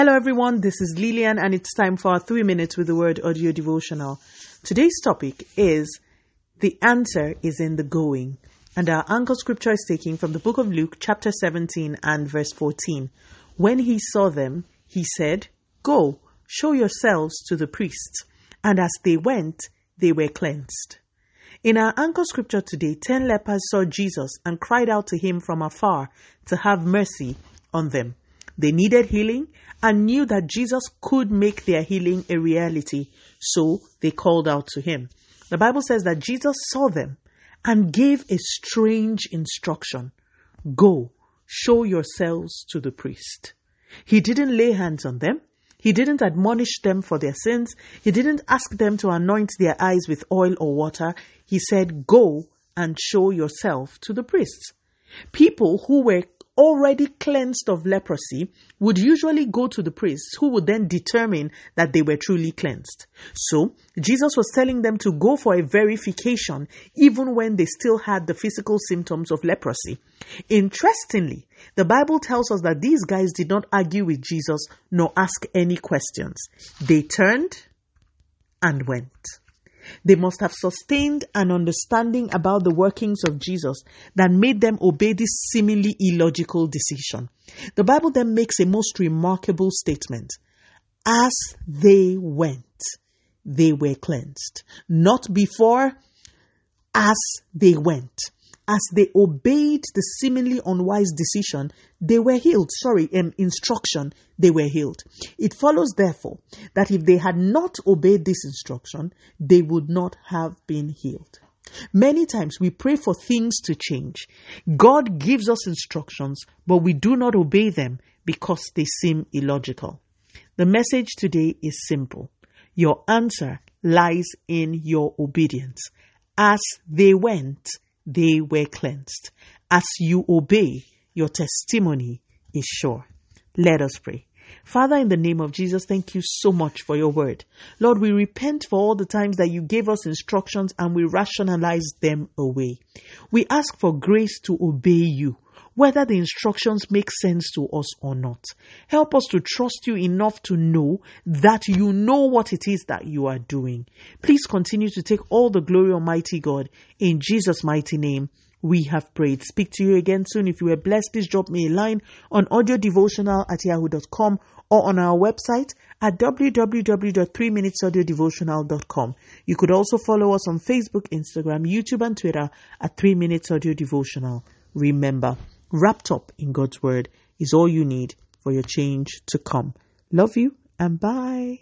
Hello, everyone. This is Lillian, and it's time for our three minutes with the word audio devotional. Today's topic is the answer is in the going, and our anchor scripture is taken from the book of Luke, chapter 17 and verse 14. When he saw them, he said, Go, show yourselves to the priests. And as they went, they were cleansed. In our anchor scripture today, ten lepers saw Jesus and cried out to him from afar to have mercy on them. They needed healing and knew that Jesus could make their healing a reality, so they called out to him. The Bible says that Jesus saw them and gave a strange instruction Go, show yourselves to the priest. He didn't lay hands on them. He didn't admonish them for their sins. He didn't ask them to anoint their eyes with oil or water. He said, Go and show yourself to the priests. People who were already cleansed of leprosy would usually go to the priests who would then determine that they were truly cleansed. So, Jesus was telling them to go for a verification even when they still had the physical symptoms of leprosy. Interestingly, the Bible tells us that these guys did not argue with Jesus nor ask any questions. They turned and went. They must have sustained an understanding about the workings of Jesus that made them obey this seemingly illogical decision. The Bible then makes a most remarkable statement. As they went, they were cleansed. Not before, as they went as they obeyed the seemingly unwise decision, they were healed. Sorry, um, instruction, they were healed. It follows, therefore, that if they had not obeyed this instruction, they would not have been healed. Many times we pray for things to change. God gives us instructions, but we do not obey them because they seem illogical. The message today is simple. Your answer lies in your obedience. As they went, they were cleansed. As you obey, your testimony is sure. Let us pray. Father, in the name of Jesus, thank you so much for your word. Lord, we repent for all the times that you gave us instructions and we rationalize them away. We ask for grace to obey you whether the instructions make sense to us or not. Help us to trust you enough to know that you know what it is that you are doing. Please continue to take all the glory, Almighty God. In Jesus' mighty name, we have prayed. Speak to you again soon. If you were blessed, please drop me a line on audiodevotional at yahoo.com or on our website at www.3minutesaudiodevotional.com. You could also follow us on Facebook, Instagram, YouTube, and Twitter at 3 Minutes Audio Devotional. Remember, wrapped up in God's Word is all you need for your change to come. Love you and bye.